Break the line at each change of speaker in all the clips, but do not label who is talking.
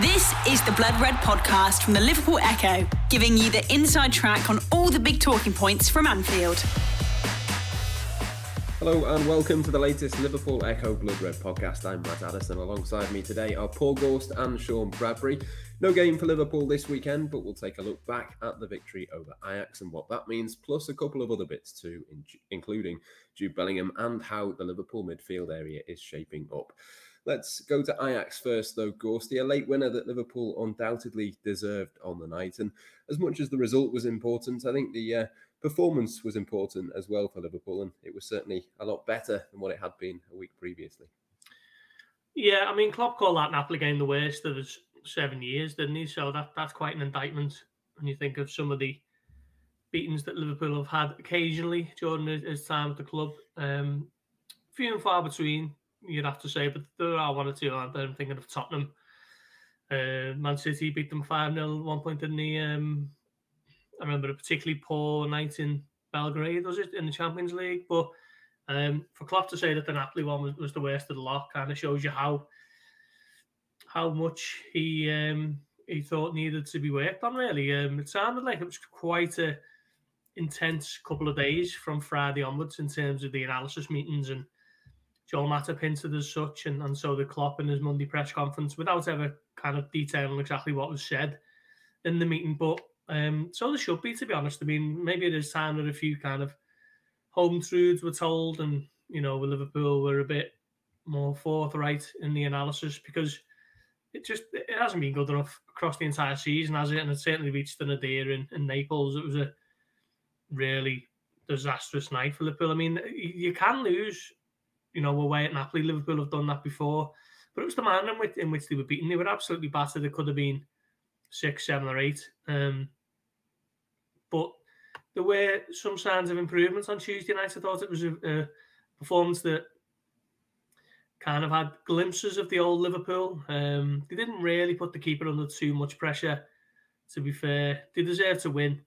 This is the Blood Red podcast from the Liverpool Echo, giving you the inside track on all the big talking points from Anfield.
Hello and welcome to the latest Liverpool Echo Blood Red podcast. I'm Matt Addison. Alongside me today are Paul Gorst and Sean Bradbury. No game for Liverpool this weekend, but we'll take a look back at the victory over Ajax and what that means, plus a couple of other bits too, including Jude Bellingham and how the Liverpool midfield area is shaping up. Let's go to Ajax first, though, Gorsty. A late winner that Liverpool undoubtedly deserved on the night. And as much as the result was important, I think the uh, performance was important as well for Liverpool. And it was certainly a lot better than what it had been a week previously.
Yeah, I mean, Klopp called that Napoli game the worst of his seven years, didn't he? So that that's quite an indictment when you think of some of the beatings that Liverpool have had occasionally during his time at the club. Um, few and far between you'd have to say, but there are one or two there. I'm thinking of Tottenham. Uh, Man City beat them 5 0 one point, in the. Um, I remember a particularly poor night in Belgrade, was it, in the Champions League? But um, for Klopp to say that the Napoli one was, was the worst of the lot kind of shows you how how much he um, he thought needed to be worked on. Really, um, it sounded like it was quite a intense couple of days from Friday onwards in terms of the analysis meetings and Joel Matip hinted as such, and, and so the Klopp in his Monday press conference without ever kind of detailing exactly what was said in the meeting. But um, so there should be, to be honest. I mean, maybe it is time that a few kind of home truths were told, and you know, with Liverpool were a bit more forthright in the analysis because it just it hasn't been good enough across the entire season, has it? And it certainly reached an nadir in, in Naples. It was a really disastrous night for Liverpool. I mean, you can lose you know, away at Napoli. Liverpool have done that before, but it was the manner in which, in which they were beaten. They were absolutely battered. It could have been six, seven, or eight. Um, but there were some signs of improvement on Tuesday night. I thought it was a, a performance that kind of had glimpses of the old Liverpool. Um, they didn't really put the keeper under too much pressure. To be fair, they deserve to win,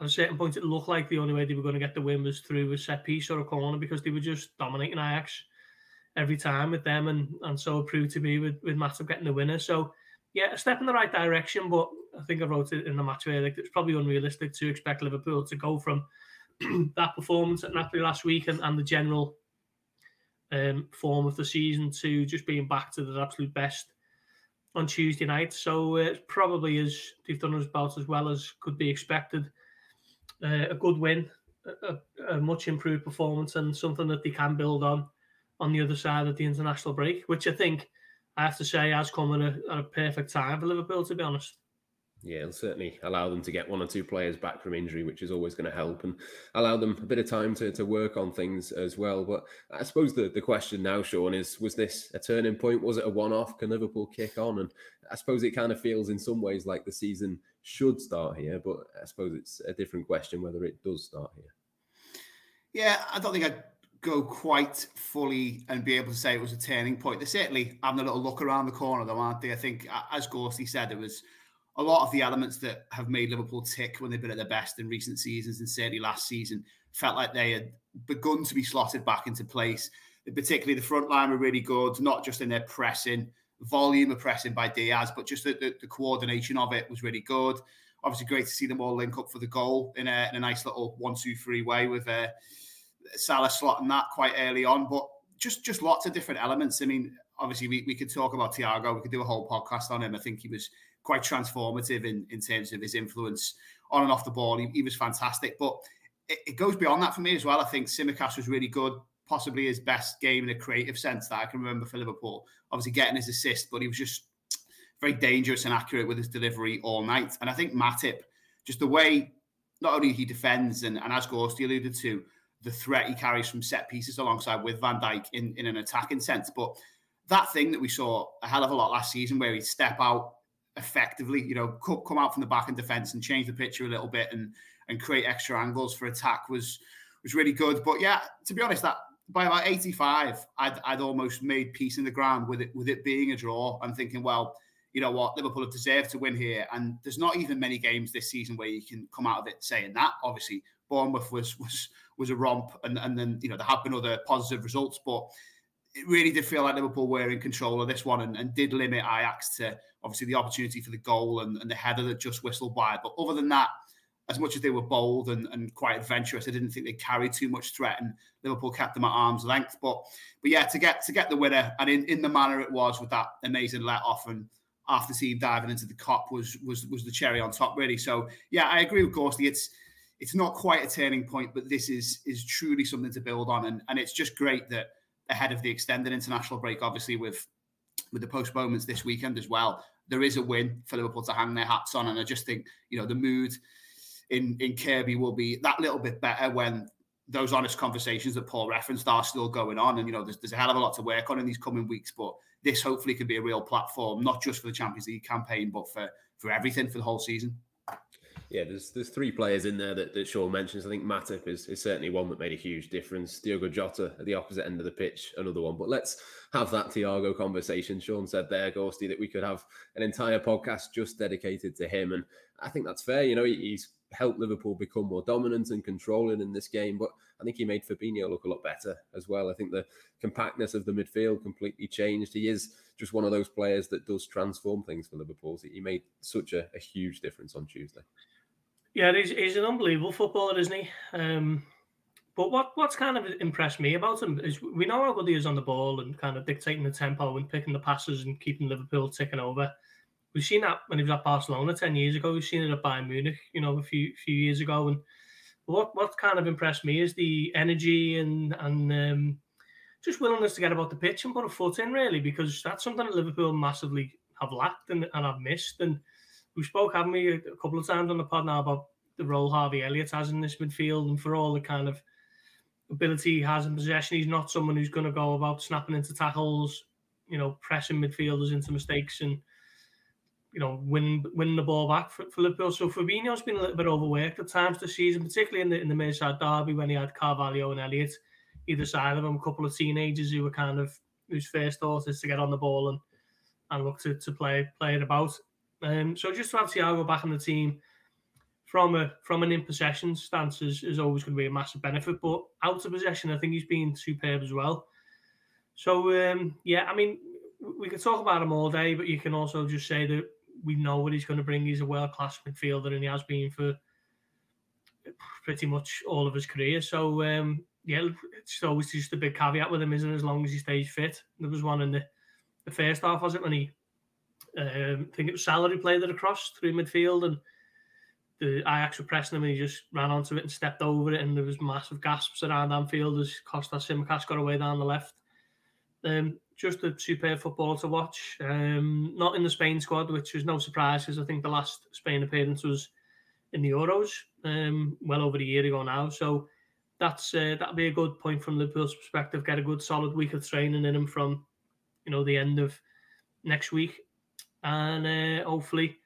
at a certain point, it looked like the only way they were going to get the win was through a set piece or a corner because they were just dominating Ajax every time with them, and and so it proved to be with with Matip getting the winner. So yeah, a step in the right direction, but I think I wrote it in the match where like, it's probably unrealistic to expect Liverpool to go from that performance at Napoli last week and, and the general um, form of the season to just being back to the absolute best on Tuesday night. So uh, it probably is they've done about as well as could be expected uh, a good win, a, a, much improved performance, and something that they can build on on the other side of the international break, which I think I have to say has come at a, at a perfect time for Liverpool, to be honest.
Yeah, it'll certainly allow them to get one or two players back from injury, which is always going to help and allow them a bit of time to, to work on things as well. But I suppose the, the question now, Sean, is was this a turning point? Was it a one off? Can Liverpool kick on? And I suppose it kind of feels in some ways like the season should start here, but I suppose it's a different question whether it does start here.
Yeah, I don't think I'd go quite fully and be able to say it was a turning point. They're certainly having a little look around the corner, though, aren't they? I think, as Gorsty said, it was a lot of the elements that have made Liverpool tick when they've been at their best in recent seasons and certainly last season felt like they had begun to be slotted back into place. Particularly the front line were really good, not just in their pressing, volume of pressing by Diaz, but just the, the, the coordination of it was really good. Obviously, great to see them all link up for the goal in a, in a nice little one-two-three way with uh, Salah slotting that quite early on. But just just lots of different elements. I mean, obviously, we, we could talk about Thiago. We could do a whole podcast on him. I think he was quite transformative in, in terms of his influence on and off the ball. He, he was fantastic. But it, it, goes beyond that for me as well. I think Tsimikas was really good, possibly his best game in a creative sense that I can remember for Liverpool. Obviously, getting his assist, but he was just very dangerous and accurate with his delivery all night. And I think Matip, just the way not only he defends, and, and as Gorsty alluded to, the threat he carries from set pieces alongside with Van Dijk in, in an attacking sense. But that thing that we saw a hell of a lot last season where he'd step out effectively, you know, come out from the back and defense and change the picture a little bit and and create extra angles for attack was was really good. But yeah, to be honest, that by about 85, I'd, I'd almost made peace in the ground with it with it being a draw. I'm thinking, well, you know what, Liverpool have deserved to win here, and there's not even many games this season where you can come out of it saying that. Obviously, Bournemouth was was was a romp, and and then you know there have been other positive results, but it really did feel like Liverpool were in control of this one and, and did limit Ajax to obviously the opportunity for the goal and, and the header that just whistled by. But other than that, as much as they were bold and, and quite adventurous, I didn't think they carried too much threat, and Liverpool kept them at arm's length. But but yeah, to get to get the winner and in, in the manner it was with that amazing let off and after team diving into the Kop was was was the cherry on top, really. So yeah, I agree with Gorsty. It's it's not quite a turning point, but this is is truly something to build on, and and it's just great that ahead of the extended international break, obviously with with the postponements this weekend as well, there is a win for Liverpool to hang their hats on, and I just think you know the mood in in Kirkby will be that little bit better when those honest conversations that Paul referenced are still going on. And you know, there's, there's a hell of a lot to work on in these coming weeks, but this hopefully can be a real platform, not just for the Champions League campaign, but for for everything for the whole season.
Yeah, there's there's three players in there that, that Sean mentions. I think Matip is, is certainly one that made a huge difference. Diogo Jota at the opposite end of the pitch, another one. But let's have that Thiago conversation. Sean said there, Gorsty, that we could have an entire podcast just dedicated to him. And I think that's fair. You know, he's helped Liverpool become more dominant and controlling in this game. But I think he made Fabinho look a lot better as well. I think the compactness of the midfield completely changed. He is just one of those players that does transform things for Liverpool. He made such a, a huge difference on Tuesday.
Yeah, he's, he's an unbelievable footballer, isn't he? Um, but what what's kind of impressed me about him is we know how good he is on the ball and kind of dictating the tempo and picking the passes and keeping Liverpool ticking over. We've seen that when he was at Barcelona ten years ago. We've seen it at Bayern Munich, you know, a few few years ago. And what what kind of impressed me is the energy and and um, just willingness to get about the pitch and put a foot in, really, because that's something that Liverpool massively have lacked and, and have missed. And we spoke, haven't we, a couple of times on the pod now about the role Harvey Elliott has in this midfield and for all the kind of ability he has in possession. He's not someone who's going to go about snapping into tackles, you know, pressing midfielders into mistakes and you know, win winning the ball back for, for Liverpool. So Fabinho's been a little bit overworked at times this season, particularly in the in the Merseyside derby when he had Carvalho and Elliott either side of him. A couple of teenagers who were kind of whose first thought is to get on the ball and and look to, to play play it about. Um, so just to have Thiago back in the team from a from an in possession stance is, is always going to be a massive benefit. But out of possession, I think he's been superb as well. So um, yeah, I mean, we could talk about him all day, but you can also just say that we know what he's going to bring. He's a world class midfielder, and he has been for pretty much all of his career. So um, yeah, it's always just a big caveat with him, isn't it? As long as he stays fit. There was one in the, the first half, was it, when he um, I think it was Salah who played it across through midfield, and the Ajax were pressing him, and he just ran onto it and stepped over it, and there was massive gasps around Anfield as Kostas Tsimikas got away down the left. Um, just a superb football to watch. Um, not in the Spain squad, which was no surprise because I think the last Spain appearance was in the Euros, um, well over a year ago now. So that's uh, that'll be a good point from Liverpool's perspective. Get a good solid week of training in him from, you know, the end of next week, and uh, hopefully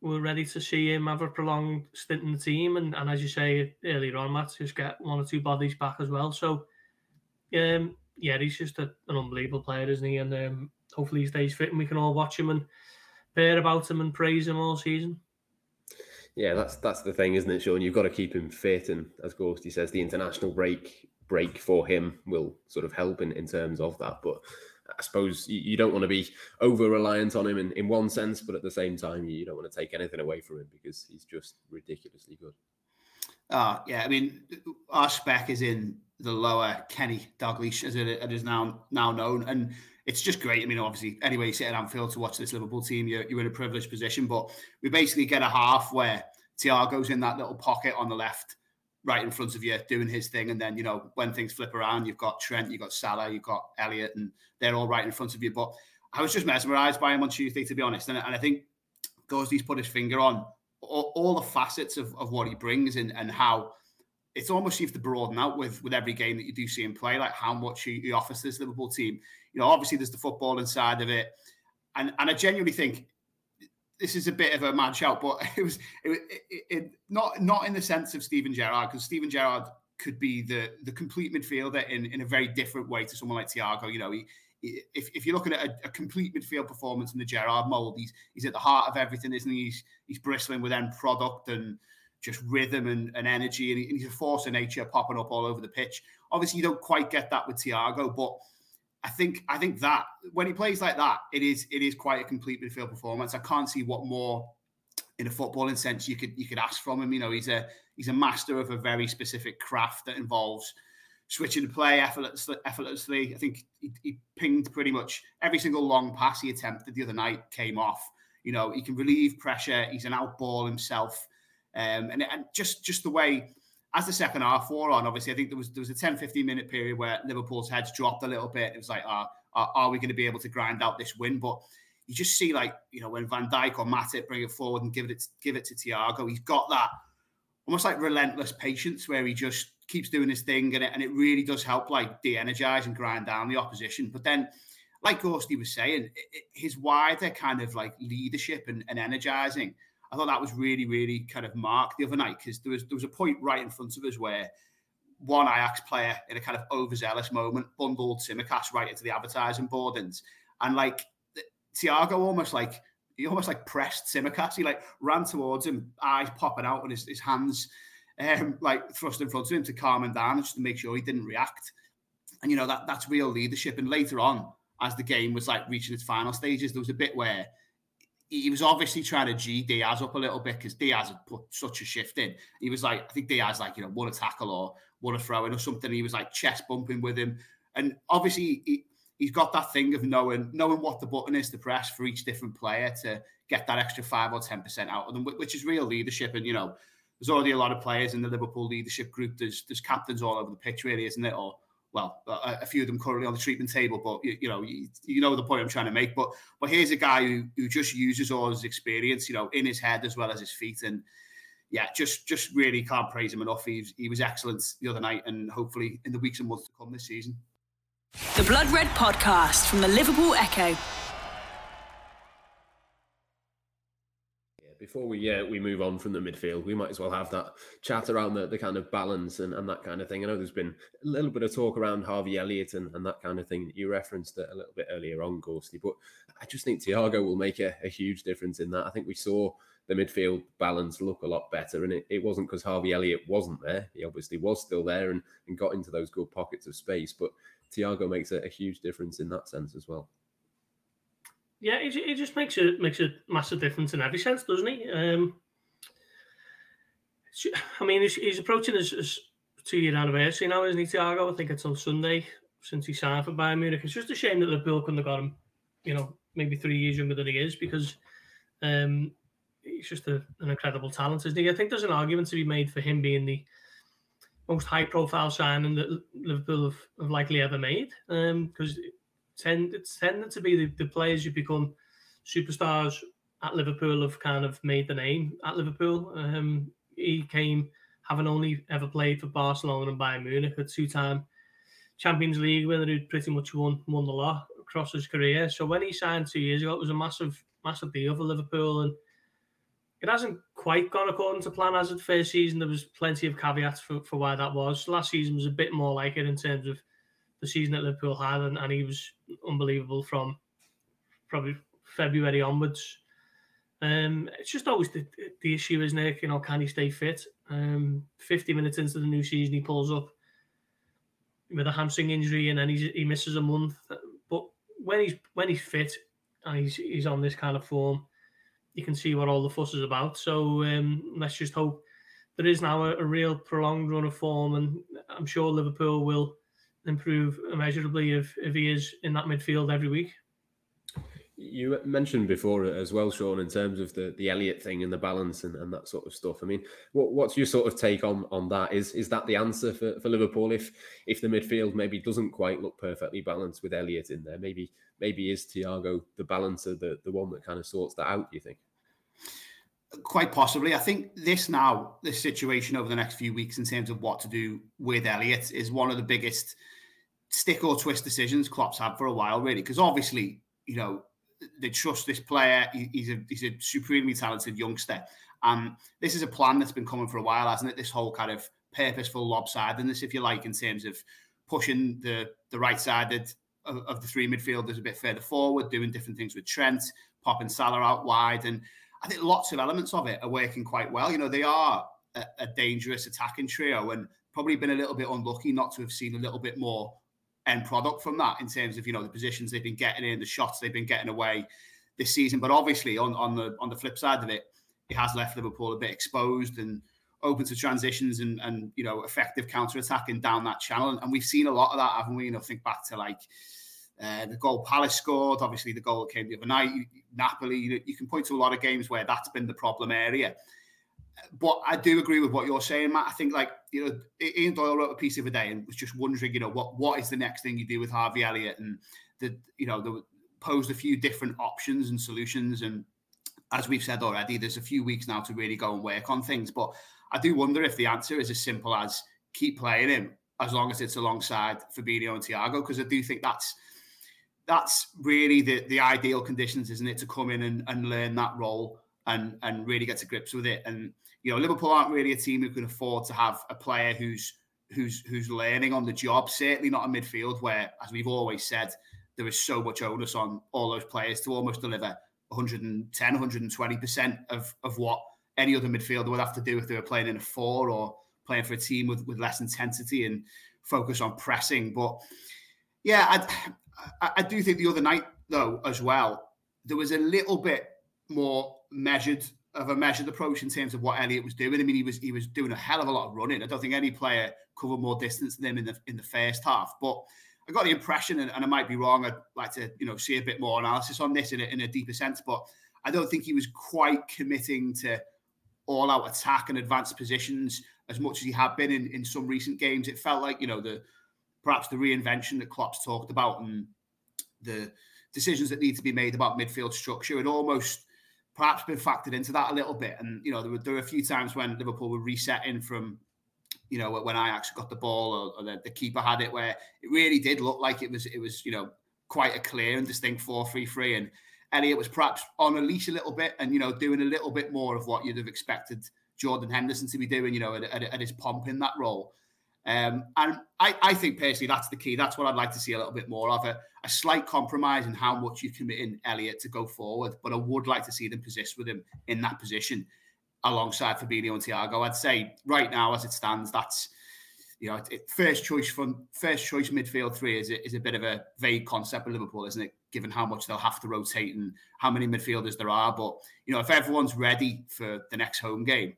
we're ready to see him have a prolonged stint in the team. And, and as you say earlier on, Matt, just get one or two bodies back as well. So, um, yeah, he's just a, an unbelievable player, isn't he? And um, hopefully he stays fit and we can all watch him and bear about him and praise him all season.
Yeah, that's that's the thing, isn't it, Sean? You've got to keep him fit, and as Gorsty says, the international break break for him will sort of help in, in terms of that. But I suppose you, you don't want to be over reliant on him in, in one sense, but at the same time, you don't want to take anything away from him because he's just ridiculously good.
Uh, yeah, I mean, our spec is in the lower Kenny Dalglish, as it, it is now now known, and it's just great. I mean, obviously, anyway, you sit at Anfield to watch this Liverpool team, you're, you're in a privileged position, but we basically get a half where Thiago's in that little pocket on the left, right in front of you, doing his thing, and then you know when things flip around, you've got Trent, you've got Salah, you've got Elliott, and they're all right in front of you. But I was just mesmerised by him on Tuesday, to be honest, and, and I think Gorsty's put his finger on all, all the facets of, of what he brings and, and how it's almost you have to broaden out with with every game that you do see him play, like how much he, he offers this Liverpool team. You know, obviously there's the football inside of it, and and I genuinely think this is a bit of a mad shout, but it was it, it, it not not in the sense of Steven Gerrard because Steven Gerrard could be the the complete midfielder in in a very different way to someone like Thiago. You know, he. If, if you're looking at a, a complete midfield performance in the Gerrard mold, he's he's at the heart of everything, isn't he? He's he's bristling with end product and just rhythm and, and energy, and, he's a force of nature popping up all over the pitch. Obviously, you don't quite get that with Thiago, but I think I think that when he plays like that, it is it is quite a complete midfield performance. I can't see what more in a footballing sense you could you could ask from him. You know, he's a he's a master of a very specific craft that involves switching the play effortlessly. effortlessly. I think he, he, pinged pretty much every single long pass he attempted the other night came off. You know, he can relieve pressure. He's an outball himself, um, and, and just just the way as the second half wore on, obviously, I think there was there was a 10, 15 minute period where Liverpool's heads dropped a little bit. It was like, uh, are, are we going to be able to grind out this win? But you just see, like, you know, when Van Dijk or Matip bring it forward and give it give it to Thiago, he's got that almost like relentless patience where he just keeps doing his thing and it, and it really does help, like, de energize and grind down the opposition. But then, like Gorsty was saying, his wider kind of like leadership and, and energizing I thought that was really, really kind of marked the other night because there was there was a point right in front of us where one Ajax player in a kind of overzealous moment bundled Tsimikas right into the advertising board and and like Thiago almost like he almost like pressed Tsimikas. He like ran towards him, eyes popping out, and his, his hands um, like thrust in front of him to calm him down, just to make sure he didn't react. And you know that that's real leadership. And later on, as the game was like reaching its final stages, there was a bit where he was obviously trying to G Diaz up a little bit because Diaz had put such a shift in. He was like, I think Diaz like, you know, won a tackle or won a throw in or something. He was like chest bumping with him. And obviously he, he's got that thing of knowing knowing what the button is to press for each different player to get that extra five or ten percent out of them, which is real leadership. And you know, there's already a lot of players in the Liverpool leadership group. There's there's captains all over the pitch, really, isn't it? Or well, a, a, few of them currently on the treatment table, but you, you know, you, you, know the point I'm trying to make. But but here's a guy who who just uses all his experience, you know, in his head as well as his feet, and yeah, just just really can't praise him enough. He he was excellent the other night, and hopefully in the weeks and months to come this season.
The Blood Red Podcast from the Liverpool Echo.
Before we uh, we move on from the midfield, we might as well have that chat around the, the kind of balance and, and that kind of thing. I know there's been a little bit of talk around Harvey Elliott and, and that kind of thing. You referenced a little bit earlier on, Gorsty, but I just think Thiago will make a, a, huge difference in that. I think we saw the midfield balance look a lot better, and it, it wasn't because Harvey Elliott wasn't there. He obviously was still there and, and got into those good pockets of space, but Thiago makes a, a huge difference in that sense as well.
Yeah, it, it just makes a makes a massive difference in every sense, doesn't he? Um, I mean, he's, he's approaching his, his two year anniversary now, isn't he, Thiago? I think it's on Sunday since he signed for Bayern Munich. It's just a shame that the Bill couldn't have got him, you know, maybe three years younger than he is because um, he's just a, an incredible talent, isn't he? I think there's an argument to be made for him being the most high profile signing that Liverpool have, have likely ever made because um, tend tended to be the, the players who become superstars at Liverpool have kind of made the name at Liverpool. Um, he came having only ever played for Barcelona and Bayern Munich, a two-time Champions League winner who pretty much won won the lot across his career. So when he signed two years ago, it was a massive massive deal for Liverpool, and it hasn't quite gone according to plan as the first season. There was plenty of caveats for, for why that was. Last season was a bit more like it in terms of the season that Liverpool had, and, and he was unbelievable from probably February onwards. Um, it's just always the, the issue, isn't it? You know, can he stay fit? Um, 50 minutes into the new season, he pulls up with a hamstring injury, and then he's, he misses a month. But when he's when he's fit and he's he's on this kind of form, you can see what all the fuss is about. So um, let's just hope there is now a, a real prolonged run of form, and I'm sure Liverpool will improve immeasurably if, if he is in that midfield every week.
You mentioned before as well, Sean, in terms of the, the Elliott thing and the balance and, and that sort of stuff. I mean, what, what's your sort of take on on that? Is is that the answer for, for Liverpool if if the midfield maybe doesn't quite look perfectly balanced with Elliott in there? Maybe maybe is Thiago the balancer, the, the one that kind of sorts that out, do you think?
Quite possibly. I think this now, this situation over the next few weeks in terms of what to do with Elliott is one of the biggest stick or twist decisions Klopp's had for a while, really, because obviously, you know, they trust this player. he's a he's a supremely talented youngster, and this is a plan that's been coming for a while, hasn't it? This whole kind of purposeful lopsidedness, if you like, in terms of pushing the the right sided of, of the three midfielders a bit further forward, doing different things with Trent, popping Salah out wide, and I think lots of elements of it are working quite well. You know, they are a, a dangerous attacking trio, and probably been a little bit unlucky not to have seen a little bit more end product from that in terms of you know the positions they've been getting in, the shots they've been getting away this season. But obviously, on on the on the flip side of it, it has left Liverpool a bit exposed and open to transitions and and you know effective counter attacking down that channel. And we've seen a lot of that, haven't we? You know, think back to like. Uh, the goal Palace scored, obviously the goal that came the other night. Napoli, you, you can point to a lot of games where that's been the problem area but I do agree with what you're saying, Matt. I think like you know, Ian Doyle wrote a piece the other day and was just wondering, you know, what what is the next thing you do with Harvey Elliott, and the you know, the posed a few different options and solutions, and as we've said already, there's a few weeks now to really go and work on things. But I do wonder if the answer is as simple as keep playing him as long as it's alongside Fabinho and Thiago, because I do think that's that's really the the ideal conditions, isn't it, to come in and, and learn that role and and really get to grips with it. And you know, Liverpool aren't really a team who can afford to have a player who's who's who's learning on the job. Certainly not a midfield where, as we've always said, there is so much onus on all those players to almost deliver 110, 120 percent of of what any other midfielder would have to do if they were playing in a four or playing for a team with, with less intensity and focus on pressing. But yeah, I, I do think the other night though as well there was a little bit more measured of a measured approach in terms of what Elliott was doing. I mean, he was he was doing a hell of a lot of running. I don't think any player covered more distance than him in the in the first half. But I got the impression, and, and I might be wrong. I'd like to you know see a bit more analysis on this in a, in a deeper sense. But I don't think he was quite committing to all out attack and advanced positions as much as he had been in, in some recent games. It felt like you know the perhaps the reinvention that Klopp's talked about and the decisions that need to be made about midfield structure. It almost perhaps been factored into that a little bit. And you know, there were, there were a few times when Liverpool were resetting from, you know, when Ajax got the ball or, or the, the, keeper had it, where it really did look like it was it was you know quite a clear and distinct four three three, and Elliott was perhaps on a leash a little bit and you know doing a little bit more of what you'd have expected Jordan Henderson to be doing, you know, at, at, at his pomp in that role. Um, and I, I, think personally that's the key. That's what I'd like to see a little bit more of a, a slight compromise in how much you commit in Elliott to go forward. But I would like to see them persist with him in that position alongside Fabinho and Thiago. I'd say right now, as it stands, that's you know it, first choice from first choice midfield three is is a bit of a vague concept for Liverpool, isn't it? Given how much they'll have to rotate and how many midfielders there are, but you know if everyone's ready for the next home game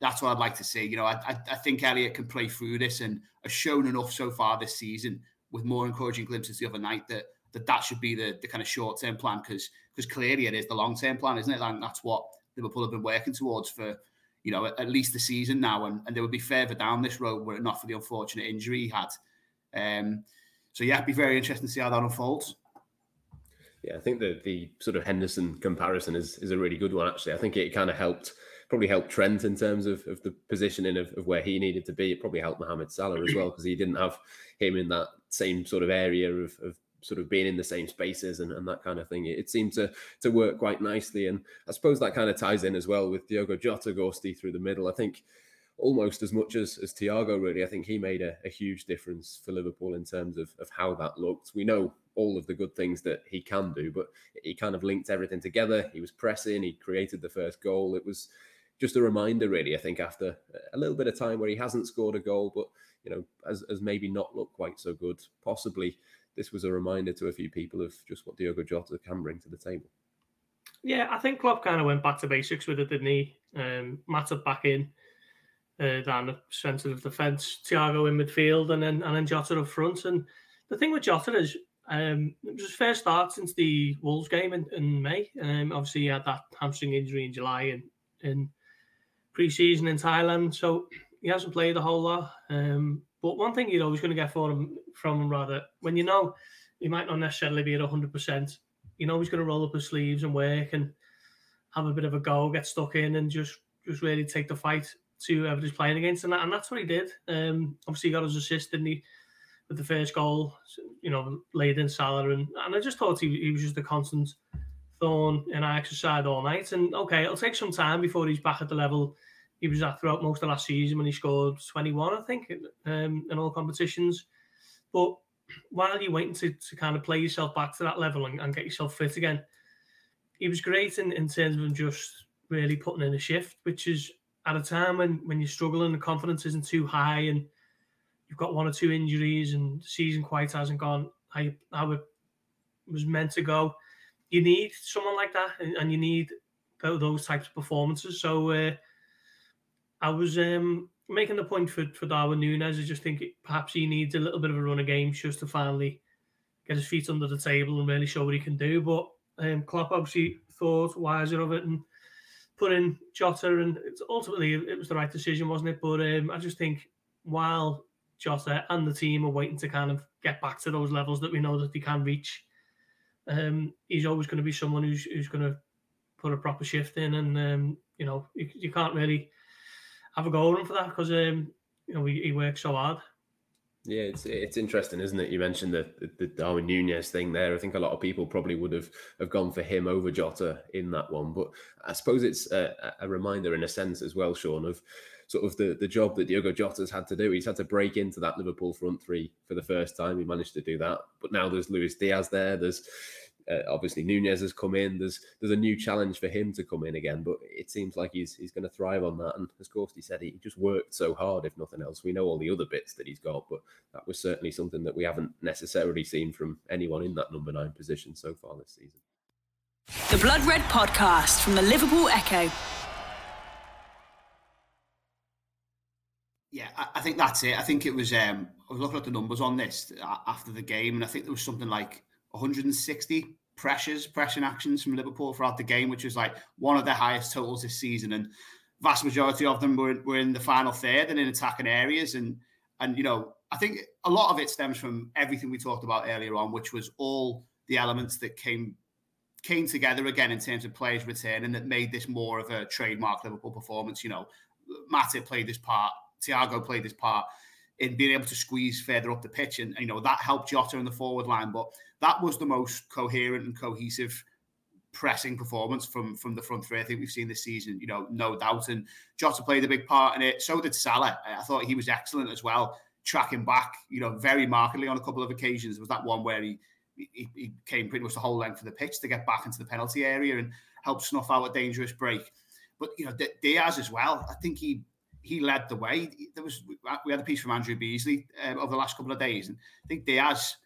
that's what I'd like to see. You know, I, I, I think Elliott can play through this and has shown enough so far this season with more encouraging glimpses the other night that that, that should be the, the kind of short term plan because because clearly it is the long term plan, isn't it? And that's what Liverpool have been working towards for you know at, at least the season now, and, and they would be further down this road were it not for the unfortunate injury he had. Um, so yeah, it'd be very interesting to see how that unfolds.
Yeah, I think the the sort of Henderson comparison is is a really good one. Actually, I think it kind of helped probably helped Trent in terms of, of the positioning of, of where he needed to be. It probably helped Mohamed Salah as well because he didn't have him in that same sort of area of, of sort of being in the same spaces and, and that kind of thing. It, it, seemed to to work quite nicely. And I suppose that kind of ties in as well with Diogo Jota Gorsty through the middle. I think almost as much as, as Thiago, really. I think he made a, a huge difference for Liverpool in terms of, of how that looked. We know all of the good things that he can do, but he kind of linked everything together. He was pressing, he created the first goal. It was just a reminder, really. I think after a little bit of time where he hasn't scored a goal, but you know, as, as maybe not looked quite so good, possibly this was a reminder to a few people of just what Diogo Jota can bring to the table.
Yeah, I think Klopp kind of went back to basics with it, didn't he? Um, Matip back in uh, down the centre of defence, Thiago in midfield, and then and then Jota up front. And the thing with Jota is, um, it was his first start since the Wolves game in, in May. Um, obviously, he had that hamstring injury in July, and in pre-season in Thailand, so he hasn't played a whole lot. Um, but one thing you're always going to get for him from him, rather, when you know he might not necessarily be at 100%, you know he's going to roll up his sleeves and work and have a bit of a go, get stuck in, and just just really take the fight to whoever he's playing against, and, that, and that's what he did. Um, obviously, he got his assist, didn't he, with the first goal, you know, laid in Salah, and, and I just thought he, he was just a constant thorn in Ajax's side all night. And okay, it'll take some time before he's back at the level he was throughout most of last season when he scored 21, I think, um, in all competitions. But while you're waiting to, to kind of play yourself back to that level and, and get yourself fit again, he was great in, in terms of just really putting in a shift, which is at a time when, when you're struggling, the confidence isn't too high and you've got one or two injuries and the season quite hasn't gone how, how it was meant to go. You need someone like that, and, and you need those types of performances. So uh, I was um, making the point for, for Darwin Nunez. I just think it, perhaps he needs a little bit of a run of games just to finally get his feet under the table and really show what he can do. But um, Klopp obviously thought wiser of it and put in Jota, and it's ultimately it was the right decision, wasn't it? But um, I just think while Jota and the team are waiting to kind of get back to those levels that we know that they can reach, um, he's always going to be someone who's who's going to put a proper shift in, and um, you know you, you, can't really have a go on for that because um, you know he, he works so hard.
Yeah, it's it's interesting, isn't it? You mentioned the, the Darwin Nunez thing there. I think a lot of people probably would have, have gone for him over Jota in that one. But I suppose it's a, a reminder, in a sense, as well, Sean, of sort of the, the job that Diogo Jota's had to do. He's had to break into that Liverpool front three for the first time. He managed to do that. But now there's Luis Diaz there. There's uh, obviously Nunez has come in. There's there's a new challenge for him to come in again, but it seems like he's he's going to thrive on that. And as course he said, he just worked so hard. If nothing else, we know all the other bits that he's got, but that was certainly something that we haven't necessarily seen from anyone in that number nine position so far this season.
The Blood Red Podcast from the Liverpool Echo.
Yeah, I, think that's it. I think it was. Um, I was looking at the numbers on this uh, after the game, and I think there was something like 160 pressures, pressing actions from Liverpool throughout the game, which was like one of the highest totals this season. And vast majority of them were, were in the final third and in attacking areas. And and you know, I think a lot of it stems from everything we talked about earlier on, which was all the elements that came came together again in terms of players returning that made this more of a trademark Liverpool performance. You know, Matip played this part, Thiago played this part in being able to squeeze further up the pitch, and you know that helped Jota in the forward line. But that was the most coherent and cohesive pressing performance from from the front three I think we've seen this season, you know, no doubt. And Jota played a big part in it. So did Salah. I thought he was excellent as well, tracking back, you know, very markedly on a couple of occasions. Was that one where he, he, he came pretty much the whole length of the pitch to get back into the penalty area and help snuff out a dangerous break. But you know, Diaz as well. I think he he led the way. There was we had a piece from Andrew Beasley uh, over the last couple of days, and I think Diaz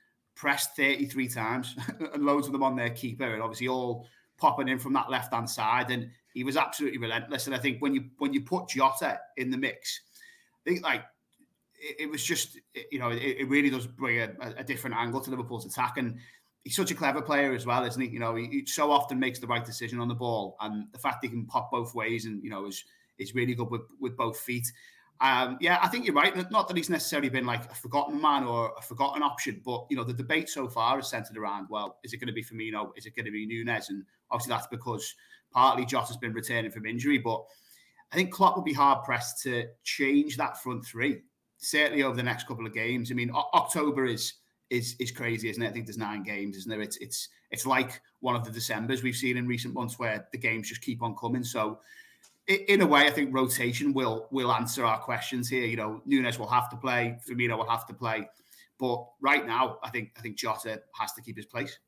pressed 33 times and loads of them on their keeper and obviously all popping in from that left hand side and he was absolutely relentless. And I think when you when you put Jota in the mix I think like it, it was just you know it, it really does bring a, a, different angle to Liverpool's attack. And he's such a clever player as well isn't he? You know he, he, so often makes the right decision on the ball and the fact he can pop both ways and you know is is really good with, with both feet um, yeah, I think you're right. Not that he's necessarily been like a forgotten man or a forgotten option, but you know the debate so far is centered around well, is it going to be Firmino? Is it going to be Nunez? And obviously that's because partly Jota's been returning from injury, but I think Klopp will be hard pressed to change that front three. Certainly over the next couple of games. I mean, o- October is is is crazy, isn't it? I think there's nine games, isn't there? It's it's it's like one of the December's we've seen in recent months where the games just keep on coming. So in a way, I think rotation will will answer our questions here. You know, Nunez will have to play, Firmino will have to play, but right now, I think I think Jota has to keep his place.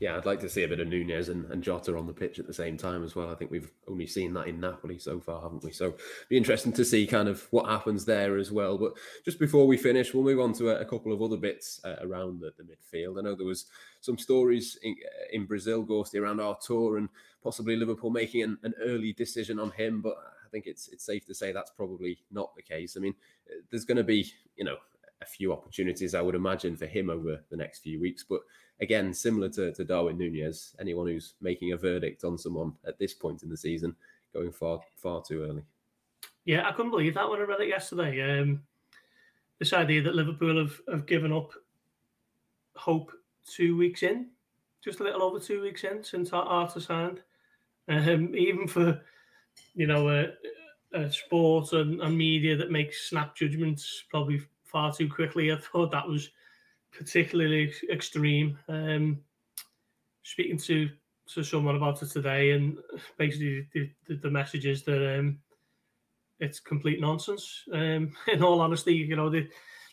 Yeah, I'd like to see a bit of Nunez and, and Jota on the pitch at the same time as well. I think we've only seen that in Napoli so far, haven't we? So it'd be interesting to see kind of what happens there as well. But just before we finish, we'll move on to a, a couple of other bits uh, around the, the, midfield. I know there was some stories in, in Brazil, Gorsty, around Arthur and possibly Liverpool making an, an early decision on him, but I think it's it's safe to say that's probably not the case. I mean, there's going to be you know a few opportunities, I would imagine, for him over the next few weeks. But again, similar to, to Darwin Nunez, anyone who's making a verdict on someone at this point in the season going far far too early.
Yeah, I couldn't believe that when I read it yesterday. Um, this idea that Liverpool have, have given up hope two weeks in, just a little over two weeks in since Arthur signed. Um, even for you know a, a sport and, and, media that makes snap judgments probably far too quickly, I thought that was particularly extreme. Um, speaking to to someone about it today, and basically the, the, the message is that um, it's complete nonsense. Um, in all honesty, you know they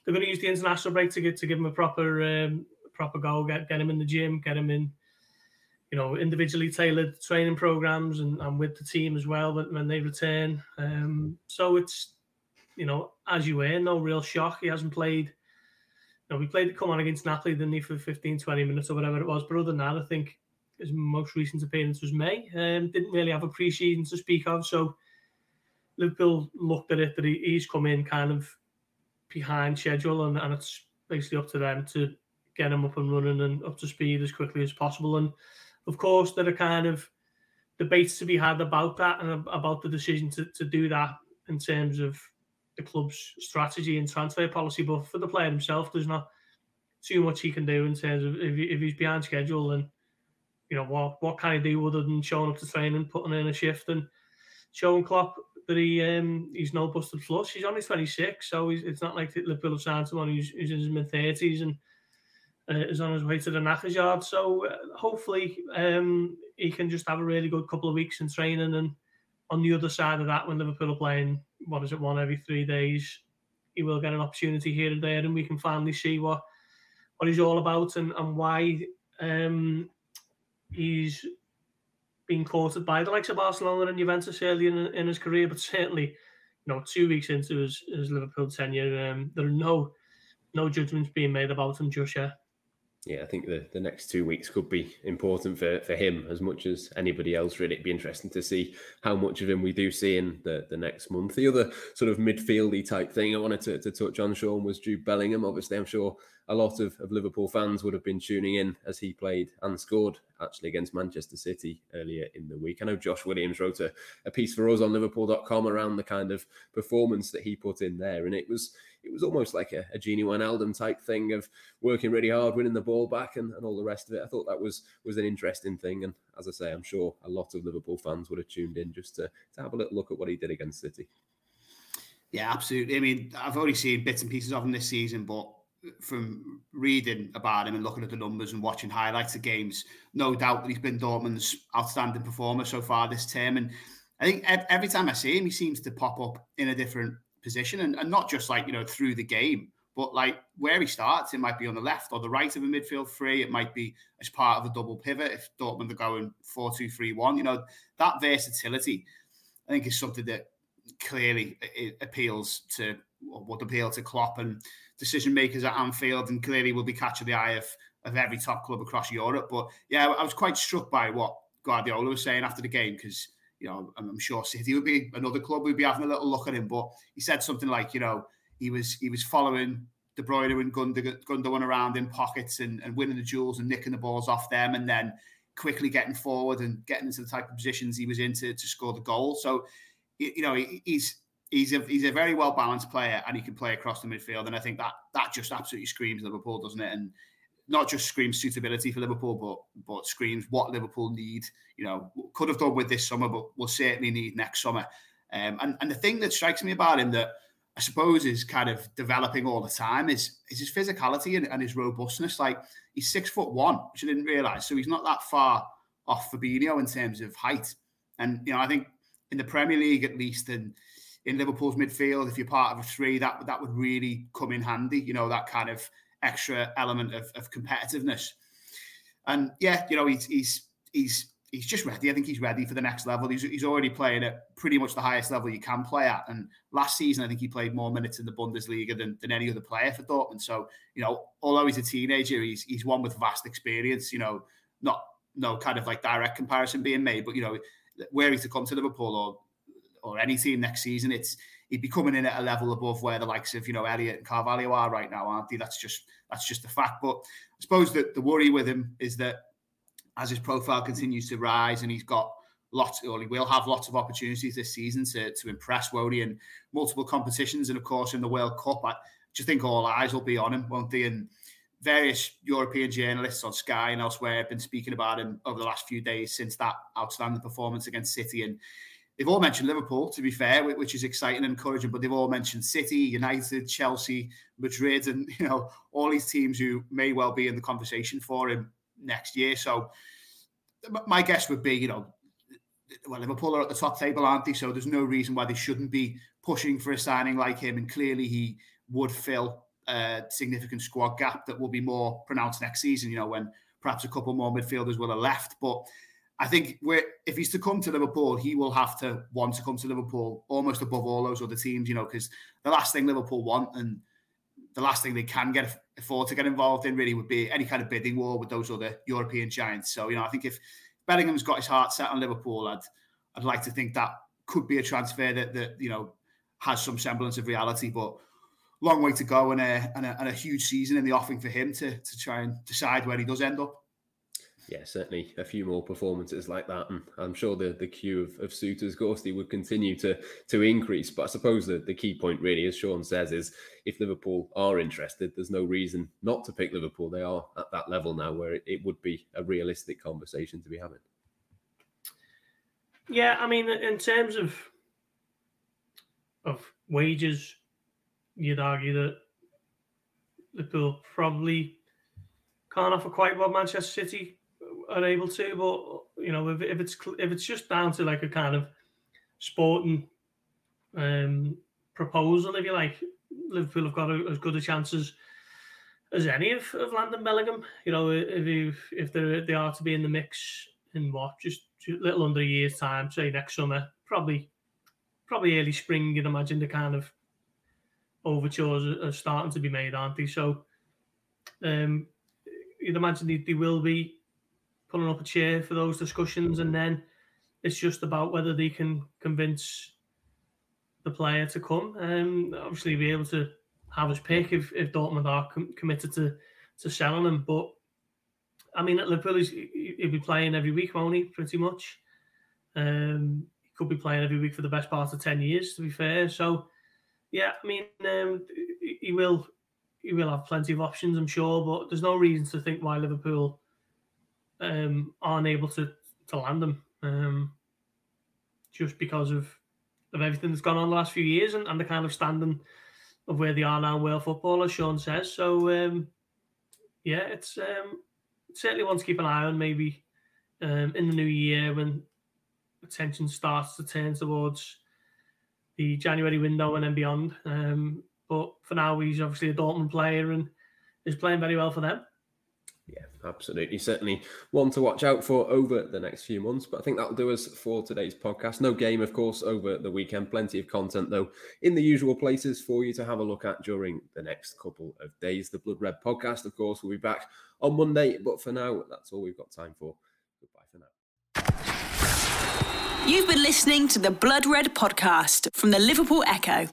they're going to use the international break to get to give him a proper um, proper go, get get him in the gym, get him in you know, individually tailored training programs and, and with the team as well when, when they return. Um, so it's you know, as you were, no real shock. He hasn't played. Know, we played the come on against Napoli, didn't for 15, 20 minutes or whatever it was. But other than that, I think his most recent appearance was May. Um, didn't really have a pre-season to speak of, so Liverpool looked at it that he, he's come in kind of behind schedule, and, and it's basically up to them to get him up and running and up to speed as quickly as possible. And of course, there are kind of debates to be had about that and about the decision to, to do that in terms of the club's strategy and transfer policy. But for the player himself, there's not too much he can do in terms of if, if he's behind schedule and you know what what can he do other than showing up to training, putting in a shift and showing Klopp that he um, he's no busted flush. He's only 26, so it's not like Liverpool have signed someone who's, who's in his mid 30s and uh, is on his way to the knackers yard. So uh, hopefully um, he can just have a really good couple of weeks in training. And on the other side of that, when Liverpool are playing, what is it, one every three days, he will get an opportunity here and there, and we can finally see what what he's all about and, and why um, he's been courted by the likes of Barcelona and Juventus early in, in his career, but certainly, you know, two weeks into his, his Liverpool tenure, um, there are no no judgments being made about him just yet
yeah, I think the, the next two weeks could be important for, for him as much as anybody else. Really, it'd be interesting to see how much of him we do see in the, the next month. The other sort of midfieldy type thing I wanted to, to touch on, Sean, was Jude Bellingham. Obviously, I'm sure a lot of, of Liverpool fans would have been tuning in as he played and scored actually against Manchester City earlier in the week. I know Josh Williams wrote a, a piece for us on Liverpool.com around the kind of performance that he put in there, and it was it was almost like a, a Gini Wijnaldum type thing of working really hard, winning the ball back, and, and all the rest of it. I thought that was was an interesting thing, and as I say, I'm sure a lot of Liverpool fans would have tuned in just to, to have a little look at what he did against City.
Yeah, absolutely. I mean, I've already seen bits and pieces of him this season, but from reading about him and looking at the numbers and watching highlights of games, no doubt that he's been Dortmund's outstanding performer so far this term. And I think every time I see him, he seems to pop up in a different position and, and not just like, you know, through the game, but like where he starts, it might be on the left or the right of a midfield three. It might be as part of a double pivot if Dortmund are going 4 2 3 1. You know, that versatility, I think, is something that clearly appeals to would appeal to Klopp and decision makers at Anfield, and clearly will be catching the eye of, of every top club across Europe. But yeah, I was quite struck by what Guardiola was saying after the game because you know, I'm sure City would be another club would be having a little look at him. But he said something like, you know, he was he was following De Bruyne and Gundogan around in pockets and, and winning the duels and nicking the balls off them, and then quickly getting forward and getting into the type of positions he was in to, to score the goal. So, you know, he's he's a he's a very well balanced player and he can play across the midfield. And I think that that just absolutely screams Liverpool, doesn't it? And not just screams suitability for Liverpool, but but screams what Liverpool need. You know, could have done with this summer, but will certainly need next summer. Um, and and the thing that strikes me about him that I suppose is kind of developing all the time is is his physicality and, and his robustness. Like he's six foot one, which I didn't realise, so he's not that far off Fabinho in terms of height. And you know, I think in the Premier League at least, and in Liverpool's midfield, if you're part of a three, that that would really come in handy. You know, that kind of extra element of, of competitiveness. And yeah, you know, he's he's he's he's just ready. I think he's ready for the next level. He's, he's already playing at pretty much the highest level you can play at. And last season, I think he played more minutes in the Bundesliga than, than any other player for Dortmund. So, you know, although he's a teenager, he's he's one with vast experience. You know, not no kind of like direct comparison being made, but you know, were he to come to Liverpool or or any team next season, it's he'd be coming in at a level above where the likes of you know Elliott and Carvalho are right now, aren't they? That's just that's just a fact. But I suppose that the worry with him is that as his profile continues to rise and he's got lots, or he will have lots of opportunities this season to to impress Wody in multiple competitions and of course in the World Cup. I just think all eyes will be on him, won't they? And various European journalists on Sky and elsewhere have been speaking about him over the last few days since that outstanding performance against City and they've all mentioned Liverpool, to be fair, which is exciting and encouraging, but they've all mentioned City, United, Chelsea, Madrid, and you know all these teams who may well be in the conversation for him next year. So my guess would be, you know, well, Liverpool are at the top table, aren't they? So there's no reason why they shouldn't be pushing for a signing like him, and clearly he would fill a significant squad gap that will be more pronounced next season. You know, when perhaps a couple more midfielders will have left, but I think if he's to come to Liverpool, he will have to want to come to Liverpool almost above all those other teams, you know, because the last thing Liverpool want and the last thing they can get afford to get involved in really would be any kind of bidding war with those other European giants. So, you know, I think if Bellingham's got his heart set on Liverpool, I'd I'd like to think that could be a transfer that that you know has some semblance of reality, but long way to go and a, and a, and a huge season in the offing for him to to try and decide where he does end up
yeah, certainly a few more performances like that, and I'm sure the, the queue of, of suitors Gorsty would continue to to increase. But I suppose the, the key point, really, as Sean says, is if Liverpool are interested, there's no reason not to pick Liverpool. They are at that level now where it, it would be a realistic conversation to be having.
Yeah, I mean, in terms of of wages, you'd argue that Liverpool probably can't offer quite what Manchester City are able to. But you know, if, if it's if it's just down to like a kind of sporting um, proposal, if you like, Liverpool have got a, as good a chance as as any of, of landing Bellingham. You know, if you, if they they are to be in the mix in what just a little under a year's time, say next summer, probably probably early spring. You'd imagine the kind of overtures are starting to be made, aren't they? So, um, you'd imagine they, they will be pulling up a chair for those discussions, and then it's just about whether they can convince the player to come. Um, obviously, be able to have his pick if, if Dortmund are com- committed to to selling him. But I mean, at Liverpool, he'll be playing every week, won't he? Pretty much. Um, he could be playing every week for the best part of ten years, to be fair. So, yeah, I mean, um, he will he will have plenty of options, I'm sure. But there's no reason to think why Liverpool um, aren't able to to land them um, just because of of everything that's gone on the last few years and, and the kind of standing of where they are now in world football, as Sean says. So um, yeah, it's um, certainly one to keep an eye on. Maybe um, in the new year when attention starts to turn towards the January window and then beyond. Um, but for now, he's obviously a Dortmund player and is playing very well for them.
Absolutely. Certainly one to watch out for over the next few months. But I think that'll do us for today's podcast. No game, of course, over the weekend. Plenty of content, though, in the usual places for you to have a look at during the next couple of days. The Blood Red podcast, of course, will be back on Monday. But for now, that's all we've got time for. Goodbye for now.
You've been listening to the Blood Red podcast from the Liverpool Echo.